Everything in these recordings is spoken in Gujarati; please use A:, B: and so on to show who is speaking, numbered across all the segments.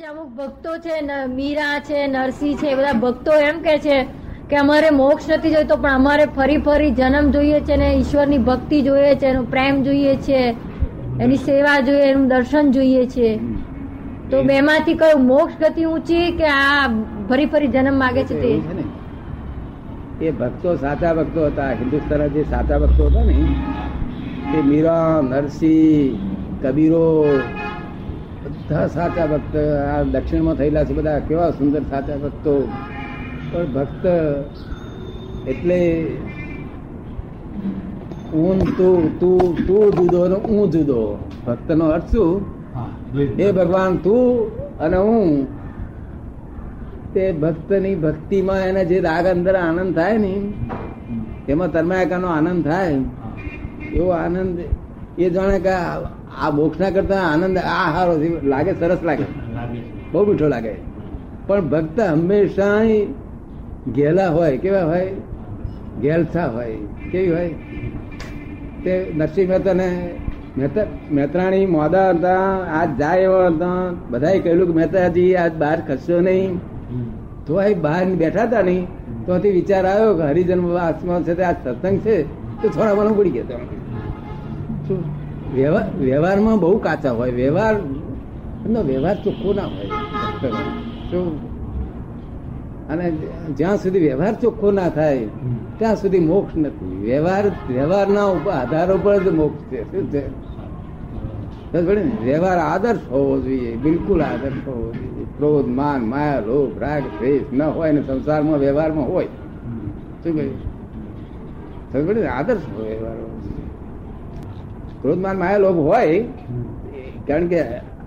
A: અમુક ભક્તો છે મીરા છે નરસિંહ છે બધા ભક્તો એમ કે છે કે અમારે મોક્ષ નથી જોઈતો પણ અમારે ફરી ફરી જન્મ જોઈએ છે ને ઈશ્વરની ભક્તિ જોઈએ છે એનો પ્રેમ જોઈએ છે એની સેવા જોઈએ એનું દર્શન જોઈએ છે. તો બેમાંથી કયું મોક્ષ ગતિ ઊંચી કે આ ફરી ફરી જન્મ માગે છે તે
B: એ ભક્તો સાચા ભક્તો હતા હિન્દુસ્તાનના જે સાચા ભક્તો હતા ને તે મીરા નરસિંહ કબીરો બધા સાચા ભક્ત આ દક્ષિણમાં થયેલા છે બધા કેવા સુંદર સાચા ભક્તો. પણ ભક્ત એટલે ઊન તું તું તું જુદો ને હું જુદો. ભક્તનો અર્થ શું? હે ભગવાન તું અને હું. તે ભક્તની ભક્તિમાં એને જે રાગ અંદર આનંદ થાય ને એમાં તન્માયકાનો આનંદ થાય. એવો આનંદ એ જાણે કે આ આ મોક્ષના કરતા આનંદ આ હારો લાગે સરસ લાગે. બહુ મીઠો લાગે. પણ ભક્ત હંમેશા ઘેલા હોય કેવા હોય? ઘેલસા હોય. કેવી હોય? તે નરસિંહ મહેતાને મહેતા મહેત્રાણી મોદા હતા આજ જાય એવા હતા. બધાએ કહેલું કે મહેતાજી આજ બહાર ખસશો નહીં. તો આ બહાર બેઠા હતા નહીં. તો વિચાર આવ્યો કે હરિજન્મ વાસમાં છે તે આ સત્સંગ છે. તો થોડા મને ઉડી ગયા વ્યવહારમાં બહુ કાચા હોય. વ્યવહાર એમનો વ્યવહાર ચોખ્ખો ના હોય? શું? અને જ્યાં સુધી વ્યવહાર ચોખ્ખો ના થાય ત્યાં સુધી મોક્ષ નથી. વ્યવહાર વ્યવહારના આધાર ઉપર જ મોક્ષ છે. શું છે? વ્યવહાર આદર્શ હોવો જોઈએ. બિલકુલ આદર્શ હોવો જોઈએ. ક્રોધ માન માયા લોભ રાગ દ્વેષ ન હોય ને સંસારમાં વ્યવહારમાં હોય. શું કહ્યું? આદર્શ હોય વ્યવહાર. ક્રોધ માન માયા લોભ હોય કારણ કે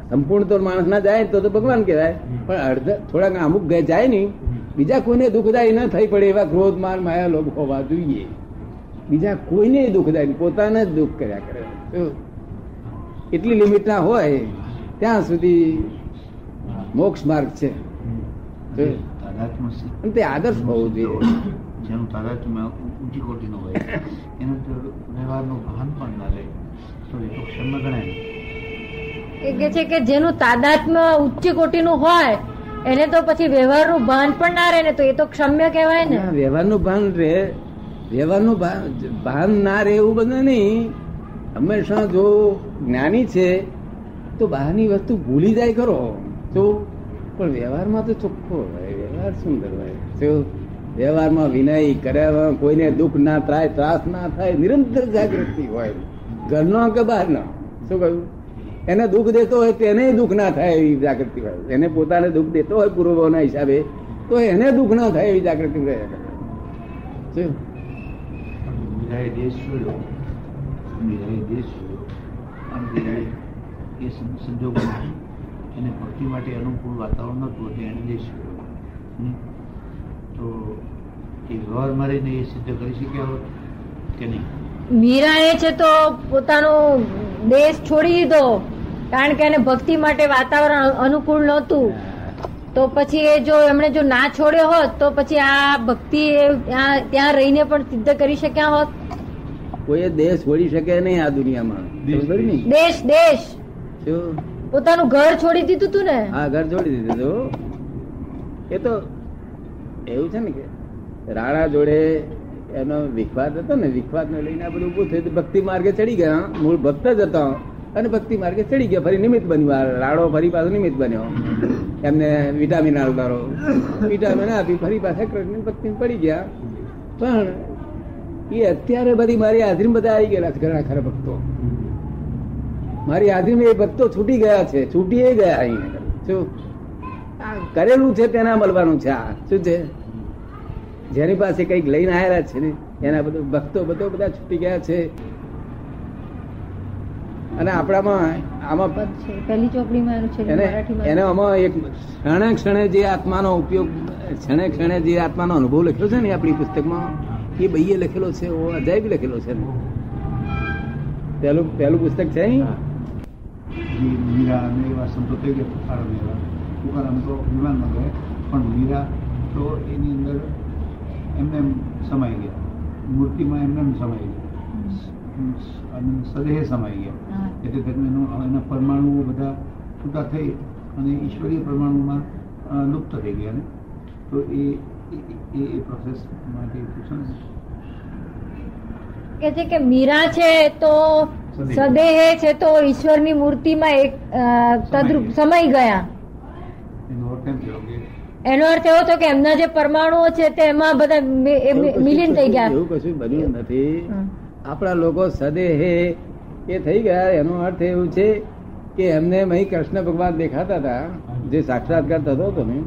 B: સંપૂર્ણ તો માણસ ના જાય તો તો ભગવાન કહેવાય. પણ અડધા થોડાક અમુક જાય નહીં બીજા કોઈને દુઃખદાયી ન થઈ પડે એવા ક્રોધ માન માયા લોભ હોવા જોઈએ. બીજા કોઈને દુઃખદાયી પોતાને જ દુઃખ કર્યા કરે? એટલી લિમિટ ના હોય ત્યાં સુધી મોક્ષ માર્ગ છે. તે આદર્શ હોવું જોઈએ.
C: જેનું તાદાત્મ્ય ઊંચી કોટીનું હોય એનું વ્યવહારનું ભાન પણ ના લે. તો એ ગણાય
A: કે છે કે જેનું તાદાત્મ્ય ઉચ્ચ કોટીનું હોય એને તો પછી વ્યવહારનું ભાન પણ ના રહે ને તો એ તો ક્ષમ્ય કહેવાય ને.
B: વ્યવહારનું ભાન રહે. વ્યવહારનું ભાન ભાન ના રહે એવું બધું નહીં. હંમેશા જો જ્ઞાની છે તો બહારની વસ્તુ ભૂલી જાય ખરો. તો પણ વ્યવહારમાં તો ચોખ્ખો હોય વ્યવહાર સુંદર હોય. તો વ્યવહારમાં વિનય કર્યામાં કોઈને દુઃખ ના થાય ત્રાસ ના થાય નિરંતર જાગૃતિ હોય. ઘરનો કે બહારનો? શું કહ્યું? એને દુઃખ દેતો હોય તેને દુઃખ ના થાય એવી જાગૃતિ હોય. એને પોતાને દુઃખ દેતો હોય પૂર્વભાવના હિસાબે, તો એને દુઃખ ના થાય એવી જાગૃતિ
C: સંજોગોમાં એને ભક્તિ માટે અનુકૂળ વાતાવરણ નહોતું, એટલે એને તો એ વ્યવહારમાં રહીને એ સિદ્ધ કરી શક્યા હોત કે નહીં?
A: મીરા એ છે તો પોતાનો દેશ છોડી દીધો કારણ કે એને ભક્તિ માટે વાતાવરણ અનુકૂળ નહોતું. તો પછી એ જો એમણે જો ના છોડ્યો હોત તો પછી આ ભક્તિ એ ત્યાં રહીને પણ સિદ્ધ કરી શક્યા હોત.
B: કોઈ દેશ છોડી શકે નહીં આ દુનિયામાં.
C: દેશ,
A: દેશ દેશ. પોતાનું ઘર છોડી દીધું તું ને.
B: હા ઘર છોડી દીધું એ તો એવું છે ને કે રાણા જોડે એનો વિખવાદ હતો ને વિખવાદ ને લઈને આ બધું ઉભું થયું ભક્તિ માર્ગે ચડી ગયા. મૂળ ભક્ત જ હતો. અને ભક્તિ માર્ગે ચડી ગયા. ફરી નિમિત્ત બન્યું. રાડો ફરી પાછો નિમિત્ત બન્યો. એમને વિટામિન આલદારો વિટામિન આપી ફરી પાછા કૃષ્ણ ભક્તિ પડી ગયા. પણ એ અત્યારે બધી મારી હાજરી બધા આવી ગયેલા છે ઘણા ખરા ભક્તો. મારી હાજરીમાં એ ભક્તો છૂટી ગયા છે. છૂટી ગયા અહીંયા. શું? કરેલું છે તેના મળવાનું છે. આ શું છે? જેની પાસે કંઈક લઈને આવેલા છે ને એના બધું ભક્તો બધો બધા છૂટી ગયા છે. અને આપણામાં આમાં
A: પહેલી ચોપડીમાં એનું
B: એને આમાં એક ક્ષણે ક્ષણે જે આત્માનો ઉપયોગ ક્ષણે ક્ષણે જે આત્માનો અનુભવ લખ્યો છે ને આપણી પુસ્તકમાં એ બઈએ લખેલો છે ઓ અજાયબી લખેલો છે. ને પહેલું પહેલું પુસ્તક છે અહીં?
C: મીરા અને એવા સંતો થઈ ગયા તુકારામ એવા તુકારામ તો વિમાનમાં ગયા પણ મીરા તો એની અંદર એમને સમાઈ ગયા. મૂર્તિમાં એમને સમાઈ ગયા. અને સદેહે સમાઈ ગયા. એટલે એના પરમાણુઓ બધા છૂટા થઈ અને ઈશ્વરીય પરમાણુમાં લુપ્ત થઈ ગયા ને. તો એ એ- પ્રોસેસ માટે પૂછો ને.
A: કે છે કે મીરા છે તો
C: સદેહ.
A: છે તો ઈશ્વરની મૂર્તિમાં એક તદ્રુપ સમય ગયા
C: એનો અર્થ એમ થયો કે
A: એનો અર્થ એવો હતો કે એમના જે પરમાણુઓ છે તે એમાં બધા મિલીન થઈ ગયા.
B: એવું કશું બન્યું નથી. આપણા લોકો સદેહે એ થઈ ગયા. એનો અર્થ એવું છે કે એમને અહીં કૃષ્ણ ભગવાન દેખાતા હતા. જે સાક્ષાત્કાર થતો હતો ને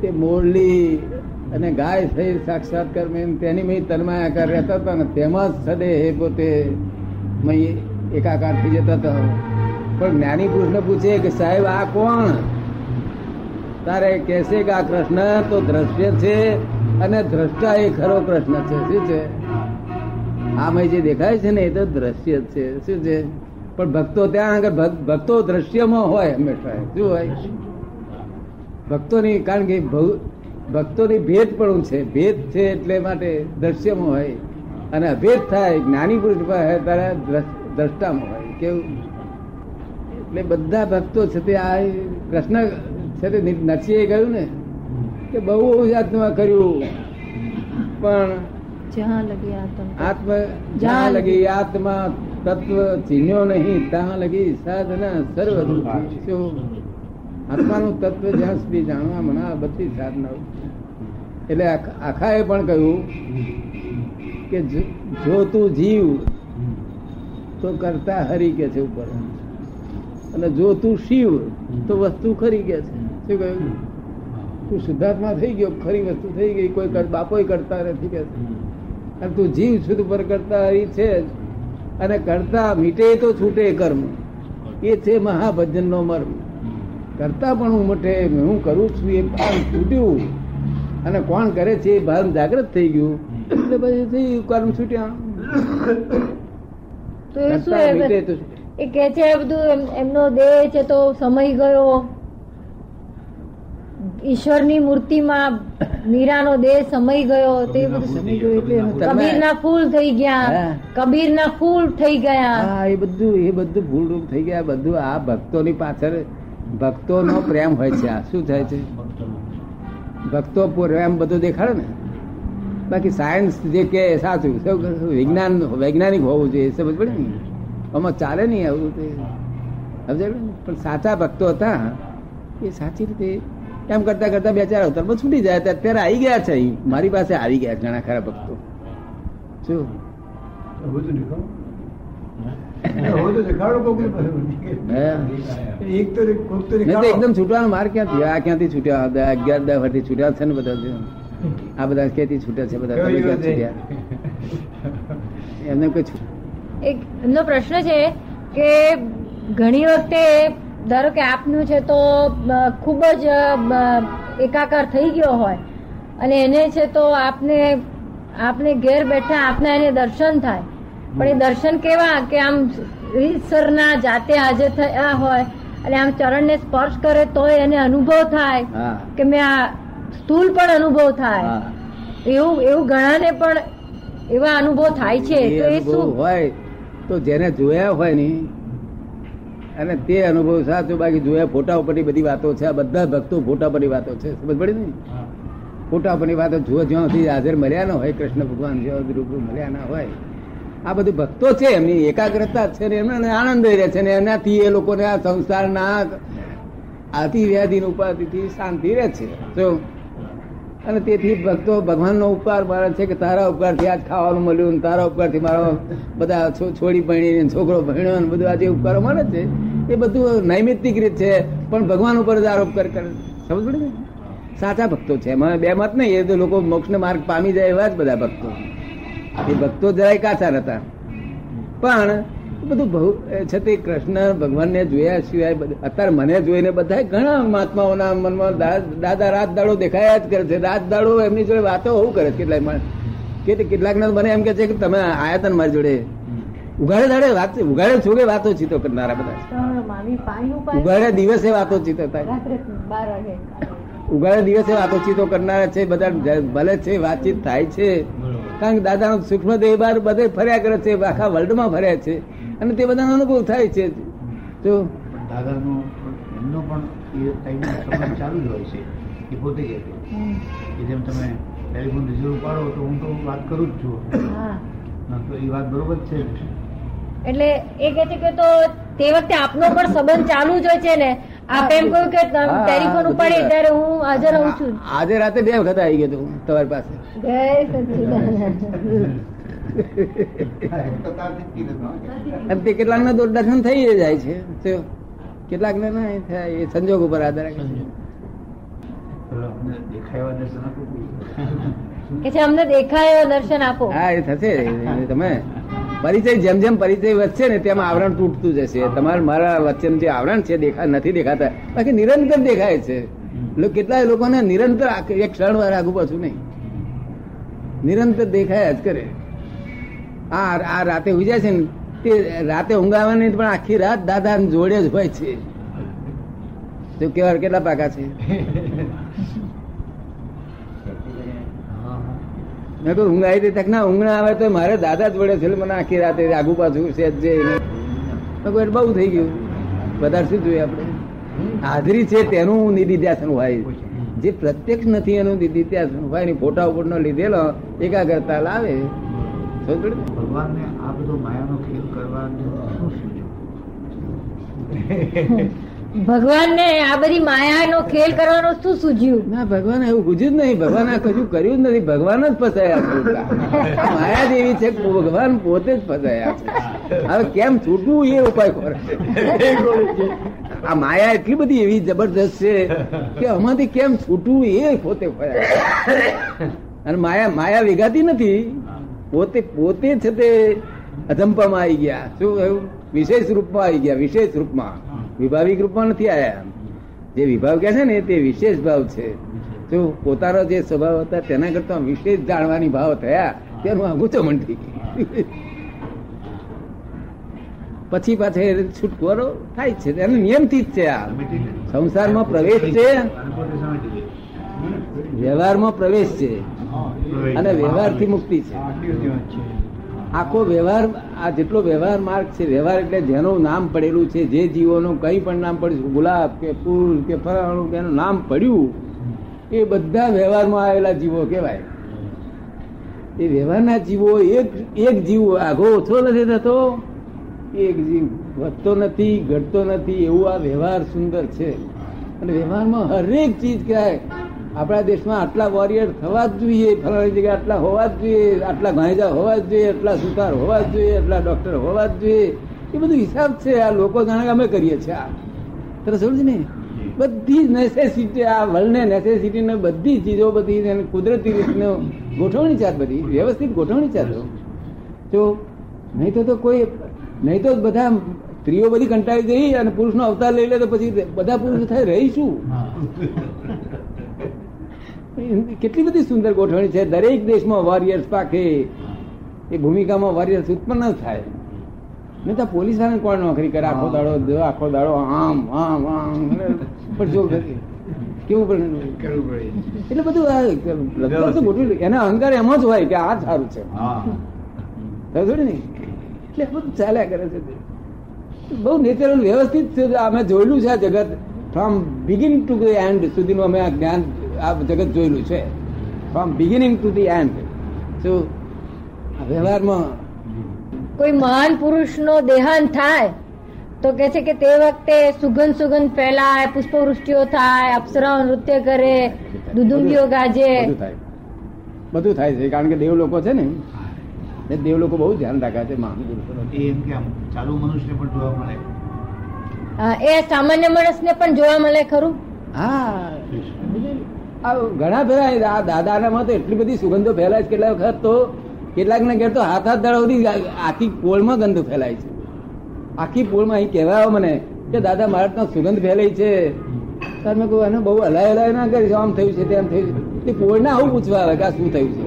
B: તે મોરલી અને ગાય થઈ સાક્ષાત્કાર મેં તેની મેં તન્માયાકાર રહેતા હતા ને તેમાં જ સદેહે પોતે મહી એકાકાર થઈ જતા હતા. પણ જ્ઞાની પુરુષને પૂછે કે સાહેબ આ કોણ? તારે કહેશે કે આ કૃષ્ણ તો દ્રશ્ય છે અને દ્રષ્ટા એ ખરો કૃષ્ણ છે. શું છે? આમાં જે દેખાય છે ને એ તો દ્રશ્ય છે. શું છે? પણ ભક્તો ત્યાં આગળ ભક- ભક્તો દ્રશ્યમાં હોય હંમેશા. શું હોય? ભક્તોની, કારણ કે ભક્તોની ભેદ પણ છે. ભેદ છે એટલે માટે દ્રશ્યમાં હોય. અને અભેદ થાય, જ્ઞાની પુરુષ હોય ત્યારે દ્રષ્ટામાં હોય. કેવું? એટલે બધા ભક્તો છે તે આ કૃષ્ણ છે તે નરસિંહે કહ્યું ને કે બહુ જાતમાં કર્યું. પણ
A: જ્યાં લગી આતંક
B: આત્મ જ્યાં લગી આત્મા તત્વ ચીન્યો નહીં ત્યાં લગી સાધના સર્વ આત્માનું તત્વ જ્યાં સુધી જાણવા મને આ બધી સાધના એટલે આખા આખાએ પણ કહ્યું કે જો તું જીવ તો કરતા હરી કે છે ઉપર. અને જો તું શિવ તો વસ્તુ ખરી કે છે. શું કહ્યું? તું શુદ્ધાત્મા થઈ ગયો ખરી વસ્તુ થઈ ગઈ કોઈ બાપોય કરતા નથી કે. અને તું જીવ શુદ્ધ પર કરતા એ છે જ. અને કરતા મીટે તો છૂટે કર્મ. એ છે મહાભજન નો મર્મ કરતા પણ હું મટે હું કરું છું એ ભાન છૂટ્યું અને કોણ કરે છે એ ભાન જાગૃત થઈ ગયું. એટલે પછી થઈ કર્મ છૂટ્યા.
A: તો એ શું એ- કે છે બધું એમનો દેહ છે તો સમય ગયો. ઈશ્વરની મૂર્તિમાં મીરાનો દેહ સમય ગયો તે બધું કબીરના ફૂલ થઈ ગયા. કબીરના ફૂલ થઈ ગયા.
B: એ બધું એ બધું ભૂલરૂપ થઈ ગયા. બધું આ ભક્તોની પાછળ ભક્તોનો પ્રેમ હોય છે. આ શું થાય છે? ભક્તો પ્રેમ બધું દેખાડે ને? બાકી સાયન્સ જે કે સાચું. વિજ્ઞાન વૈજ્ઞાનિક હોવું જોઈએ એ સમજ પડે ને? આમાં ચાલે નહીં આવું તે. સમજાય પણ સાચા ભક્તો હતા. એ સાચી રીતે એમ કરતા કરતા બે ચાર અવતારમાં છૂટી જાય. અત્યારે આવી ગયા છે મારી પાસે આવી ગયા ઘણા ખરા ભક્તો. શું. એકદમ છૂટવાનો માર ક્યાંથી? આ ક્યાંથી છૂટ્યા? આ અગિયાર દસ વર્ષથી છૂટ્યા છે ને બધા આ બધા ક્યાંથી છૂટ્યા છે બધા? છૂટ્યા? એમને કોઈ
A: એક એમનો પ્રશ્ન છે કે ઘણી વખતે ધારો કે આપનું છે તો ખૂબ જ એકાકાર થઈ ગયો હોય અને એને છે તો આપને આપને ઘેર બેઠા આપના એને દર્શન થાય. પણ એ દર્શન કેવા? કે આમ રીતસરના જાતે હાજર થયા હોય અને આમ ચરણને સ્પર્શ કરે તો એને અનુભવ થાય કે મેં આ સ્થૂલ પણ અનુભવ થાય. એવું એવું ઘણાને પણ એવા અનુભવ થાય છે. તો એ શું?
B: હોય તો જેને જોયા હોય ને અને તે અનુભવ સાચો બાકી જોયા ફોટા ઉપરની બધી વાતો છે. આ બધા ભક્તો ફોટા પરની વાતો છે. સમજ પડી ને? ફોટા પરની વાતો જોવા જ્યાં સુધી હાજર મળ્યા ના હોય કૃષ્ણ ભગવાન જ્યાં સુધી રૂબરૂ મળ્યા ના હોય આ બધું ભક્તો છે એમની એકાગ્રતા છે ને એમને આનંદ રહે છે ને એનાથી એ લોકોને આ સંસારના આતિ વ્યાધિ ઉપાધિથી શાંતિ રહે છે. જો અને તેથી ભક્તો ભગવાનનો ઉપકાર મારે છે કે તારા ઉપકારથી આજ ખાવાનું મળ્યું તારા ઉપકારથી મારો બધા છોડી ભણી છોકરો ભણ્યો ને બધું આજે ઉપકારો મળે છે, એ બધું નૈમિત્તિક રીત છે, પણ ભગવાન ઉપર જ આરોપ કરે સમજ પડે સાચા ભક્તો છે. એમાં બે મત નહીં, એ તો લોકો મોક્ષને માર્ગ પામી જાય એવા જ બધા ભક્તો. એ ભક્તો જરાય કાચા હતા પણ બધું બહુ છે તે કૃષ્ણ ભગવાનને જોયા સિવાય અત્યારે મને જોઈને બધા ઘણા મહાત્માઓના મનમાં દાદા રાત દાડો દેખાયા જ કરે છે. રાત દાડો એમની જોડે વાતો હોવું કરે કેટલાય કે કેટલાક મને એમ કે છે કે તમે આયા તને મારી જોડે. ઉઘાડે દાડે વાત ઉઘાડે છોડે વાતો ચીતો કરનારા બધા. ઉઘાડે દિવસે વાતો ચીતો થાય.
A: રાત્રે
B: ઉઘાડે દિવસે વાતો ચીતો કરનારા છે બધા ભલે છે વાતચીત થાય છે. કારણ કે દાદાનો સૂક્ષ્મ દેહ બાર બધે ફર્યા કરે છે આખા વર્લ્ડમાં ફર્યા છે. અને તે બધાનો અનુભવ થાય છે. જો
C: દાદાનો એમનો પણ એ ટાઈમનો ચાલુ જ હોય છે એ પોતે કહે છે. જેમ તમે ટેલિફોન રિઝર્વ પાડો તો હું તો વાત કરું જ છું. તો એ વાત બરોબર છે.
A: એટલે એ કે છે કે તો તે વખતે આપનો પણ સંબંધ ચાલુ જ હોય છે ને? આપ એમ કહ્યું કે ટેલિફોન
B: ઉપાડે
A: ત્યારે હું હાજર રહું છું.
B: આજે રાતે બે વખત આવી ગયો તું તમારી પાસે. તે કેટલાક ના દર્શન થઈ જાય છે. કેટલાક ને ના થાય એ સંજોગ ઉપર આધાર રાખે છે.
C: અમને દેખાય દર્શન આપો
A: કે છે અમને દેખાય એવા દર્શન આપો.
B: હા એ થશે. તમે પરિચય જેમ જેમ પરિચય વધશે ને તેમ આવરણ તૂટતું જશે. તમારા મારા વચ્ચે જે આવરણ છે દેખા નથી દેખાતા. બાકી નિરંતર દેખાય છે. લો- કેટલાય લોકોને નિરંતર આખ- એક ક્ષણ વાર આગુ પાછું નહીં. નિરંતર દેખાયા જ કરે. આ રાતે ઉજ્યા છે ને, તે રાતે ઊંઘાવાની પણ આખી રાત દાદા જોડે જ હોય છે. તો કેવા કેટલા પાકા છે? મેં કહ્યું, ઊંઘ તક ના, ઊંઘ આવે તો મારે દાદા જ વડે છે મને આખી રાતે આગુ પાછું છે જ જે એટલે બહુ થઈ ગયું. વધારે શું જોઈએ આપણે? હાજરી છે તેનું નિધિધ્યાસન હોય. જે પ્રત્યક્ષ નથી એનું નિધિધ્યાસન હોય ફોટા ઉપરનો લીધેલો એકાગ્રતા લાવે?
C: ભગવાનને આ બધો માયાનો ખેલ કરવાનું શું સૂઝ્યું
A: ભગવાનને આ બધી માયાનો ખેલ કરવાનો શું સૂજ્યું
B: ના ભગવાન એવું પૂછ્યું જ નહીં. ભગવાન આ કશું કર્યું જ નથી. ભગવાન જ ફસાયા માયા જ છે ભગવાન પોતે જ ફસાયા હવે કેમ છૂટવું એ ઉપાય કરે આ માયા એટલી બધી એવી જબરદસ્ત છે કે આમાંથી કેમ છૂટવું એ પોતે ફસાયા અને માયા માયા વેગાતી નથી. પોતે પોતે છે તે અજંપામાં આવી ગયા. શું એવું વિશેષ રૂપમાં આવી ગયા વિશેષ રૂપમાં. વિભાવિક રૂપમાં નથી આવ્યા જે વિભાવ કે છે ને તે વિશેષ ભાવ છે. શું? પોતાનો જે સ્વભાવ હતા તેના કરતા વિશેષ જાણવાની ભાવ થયા. તેનું આગું ચમન થઈ. પછી પાછે છુટકારો થાય છે. એનો નિયમથી જ છે આ. સંસારમાં પ્રવેશ છે. વ્યવહારમાં પ્રવેશ છે અને વ્યવહારથી મુક્તિ છે. આખો વ્યવહાર આ જેટલો વ્યવહાર માર્ગ છે વ્યવહાર એટલે જેનું નામ પડેલું છે જે જીવોનું કંઈ પણ નામ પડ્યું ગુલાબ કે ફૂલ કે ફરાણું કે એનું નામ પડ્યું એ બધા વ્યવહારમાં આવેલા જીવો કહેવાય. એ વ્યવહારના જીવો એક એક જીવ આઘો ઓછો નથી થતો એક જીવ વધતો નથી ઘટતો નથી એવું આ વ્યવહાર સુંદર છે. અને વ્યવહારમાં હરેક ચીજ કહેવાય. આપણા દેશમાં આટલા વોરિયર થવા જ જોઈએ ફલાણી જગ્યાએ આટલા હોવા જ જોઈએ આટલા ગાંજા હોવા જ જોઈએ આટલા સુથાર હોવા જ જોઈએ આટલા ડોક્ટર હોવા જ જોઈએ. એ બધું હિસાબ છે આ લોકો જાણે અમે કરીએ છીએ આ. તને સમજ ને? બધી નેસેસિટી આ વર્લ્ડને નેસેસિટી ને બધી ચીજો બધી કુદરતી રીતનો ગોઠવણી ચાર બધી વ્યવસ્થિત ગોઠવણી આ તો. નહીં તો તો કોઈ નહીં તો બધા સ્ત્રીઓ બધી કંટાળી ગઈ અને પુરુષનો અવતાર લઈ લે તો પછી બધા પુરુષ થાય રહીશું. કેટલી બધી સુંદર ગોઠવણી છે. દરેક દેશમાં વોરિયર્સ પાકે. એ ભૂમિકામાં વોરિયર્સ ઉત્પન્ન જ થાય. નહીં તો પોલીસ વાળાને કોણ નોકરી કરે? આખો દાડો આખો દાડો આમ આમ આમ. પણ જો કેવું પડે. એટલે બધું તો ગોઠવી એના અહંકાર એમાં જ હોય કે આ સારું છે. ખબર ને એટલે બધું ચાલ્યા કરે છે. બહુ નેચરલ વ્યવસ્થિત છે. અમે જોયેલું છે આ જગત. From begin to the end સુધીનું અમે આ જ્ઞાન આ જગત જોયેલું છે. From beginning to the end શું વ્યવહારમાં
A: કોઈ મહાન પુરુષનો દેહાંત થાય તો કે છે કે તે વખતે સુગંધ સુગંધ ફેલાય પુષ્પવૃષ્ટિઓ થાય અપ્સરાઓ નૃત્ય કરે દુદુંબીઓ ગાજે.
B: બધું થાય. બધું થાય છે કારણ કે દેવ લોકો છે ને એ દેવ લોકો બહુ ધ્યાન રાખે છે
C: ચાલુ મનુષ્યને પણ જોવા મળે.
A: એ સામાન્ય માણસને પણ જોવા મળે ખરું?
B: હા. ઘણા ફેરા આ દાદાનામાં તો એટલી બધી સુગંધો ફેલાય છે. કેટલા વખત તો કેટલાક ને ઘેર તો હાથ હાથ દાડા સુધી આખી પોળમાં ગંધ ફેલાય છે. આખી પોળમાં અહીં કહેવાયો મને કે દાદા મારા સુગંધ ફેલાય છે. સર મેં કહું એને બહુ હલાય હલાય ના કરીશ આમ થયું છે તેમ થયું છે. તે પોળને આવું પૂછવા આવે કે આ શું થયું છે?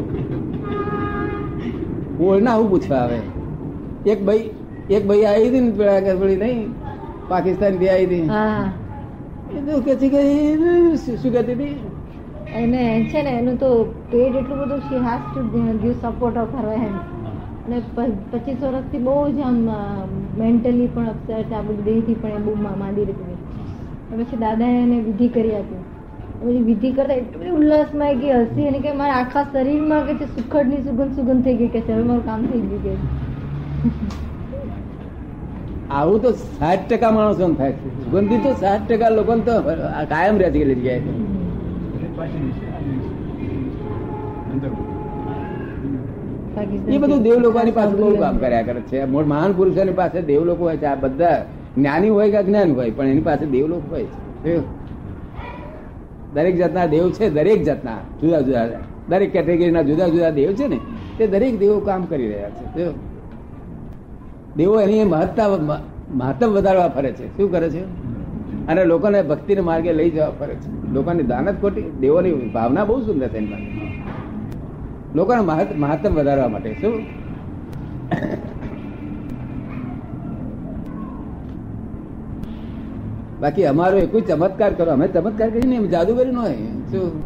B: પોળને આવું પૂછવા આવે. એક ભાઈ એક ભાઈ આવી હતી ને પેલા કે પેલી નહીં? પાકિસ્તાનથી આવી હતી? એ તો કે છે કે શું શું કહેતી હતી?
A: એને છે ને એનું તો પેડ એટલું બધું she has to give support of her hand અને પચીસ વર્ષથી બહુ જ આમ મેન્ટલી પણ અપસેટ આ બધું દેહથી પણ એ બહુ માંદી રહેતી પછી દાદાએ એને વિધિ કરી આપી. પછી વિધિ કરતા એટલી બધી ઉલ્લાસમાં ગઈ હસી અને કે મારા આખા શરીરમાં કે છે સુખડની સુગંધ સુગંધ થઈ ગઈ કે છે હવે મારું કામ થઈ ગયું કે.
B: આવું તો સાઠ ટકા માણસો થાય છે. સુગંધી તો સાઠ ટકા લોકો તો કાયમ રહે છે જગ્યાએ એ બધું દેવ લોકોની પાસે બહુ કામ કર્યા કરે છે. મહાન પુરુષોની પાસે દેવ લોકો હોય છે. આ બધા જ્ઞાની હોય કે અજ્ઞાન હોય પણ એની પાસે દેવ લોકો હોય છે. દરેક જાતના દેવ છે દરેક જાતના જુદા જુદા દરેક કેટેગરીના જુદા જુદા દેવ છે ને તે દરેક દેવો કામ કરી રહ્યા છે. દેવો એની મહત્તા મહત્તમ વધારવા ફરે છે. શું કરે છે? અને લોકોને ભક્તિને માર્ગે લઈ જવા ફરે છે. લોકોની દાનત ખોટી, દેવોની ભાવના બહુ સુંદર છે લોકોને મહત્- મહત્તમ વધારવા માટે, શું? બાકી અમારો એક ચમત્કાર કરો. અમે ચમત્કાર કરી ને જાદુગરી ન શું?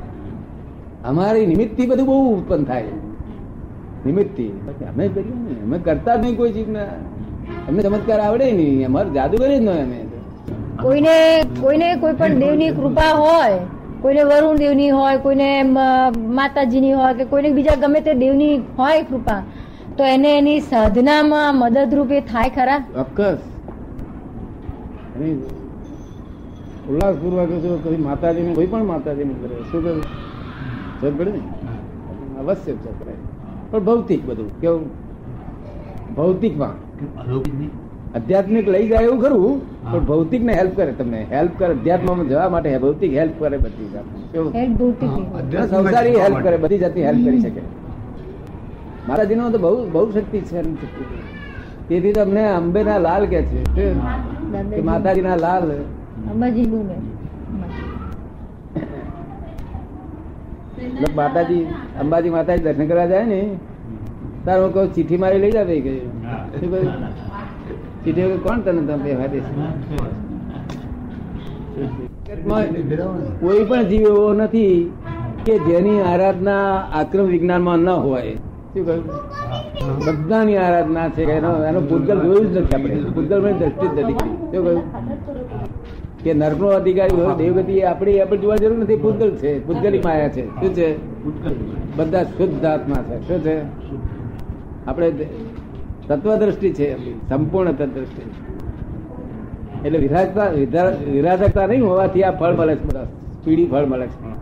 B: અમારી નિમિત્તથી બધું બહુ ઉત્પન્ન થાય. નિમિત્તથી. અમે કરીએ ને અમે કરતા જ નહીં કોઈ ચીજ ના અમને ચમત્કાર આવડે નહીં. અમારે જાદુગરી જ ન હોય અમે.
A: કોઈને કોઈને કોઈ પણ દેવની કૃપા હોય કોઈને વરુણ દેવની હોય કોઈને માતાજીની હોય કે કોઈને બીજા ગમે તે દેવની હોય કૃપા તો એને એની સાધનામાં મદદરૂપે થાય ખરા?
B: ચોક્કસ. ઉલ્લાસપૂર્વક જો કદી માતાજીને કોઈ પણ માતાજીને કરે શું કરે? સમજ પડે ને? અવશ્ય છે પણ ભૌતિક બધું કેવું? ભૌતિકમાં.
C: અલૌકિક નહીં.
B: આધ્યાત્મિક લઈ જાય એવું ખરું પણ ભૌતિક ને હેલ્પ કરે તમને. હેલ્પ કરે અધ્યાત્મ જવા માટે ભૌતિક હેલ્પ કરે બધી જાતની. કેવું?
A: હેલ્પ ભૌતિક
B: અને સંસારી હેલ્પ કરે બધી જાતની હેલ્પ કરી શકે. માતાજીનો તો બહુ બહુ શક્તિ છે તેથી તમને અંબે ના લાલ કે છે. માતાજી ના માતાજીના લાલ. માતાજી અંબાજી માતાજી દર્શન કરવા જાય ને તાર હું કહું ચીઠી મારી લઈ જાવે વગર કોણ તને તમે બેહવા દેશે? કોઈ પણ જીવ એવો નથી કે જેની આરાધના આક્રમ વિજ્ઞાનમાં ન હોય. કહ્યું? બધાની આરાધના છે, એનો એનો ભૂતગલ જોયું જ નથી આપણે. પૂતગલ દ્રષ્ટિ જ નથી. શું કહ્યું? કે નર્કનો અધિકારી હોય, દેવગતિ આપણી આપણે જોવા જરૂર નથી. ભૂતગલ છે. ભૂતગલી માયા છે. શું છે? બધા શુદ્ધ આત્મા છે. શું છે? આપણે તત્વદ્રષ્ટિ છે સંપૂર્ણ તત્વદ્રષ્ટિ એટલે વિરાજતા વિરા- વિરાજકતા નહીં હોવાથી આ ફળ મળે છે બધા. પીડી ફળ મળે છે.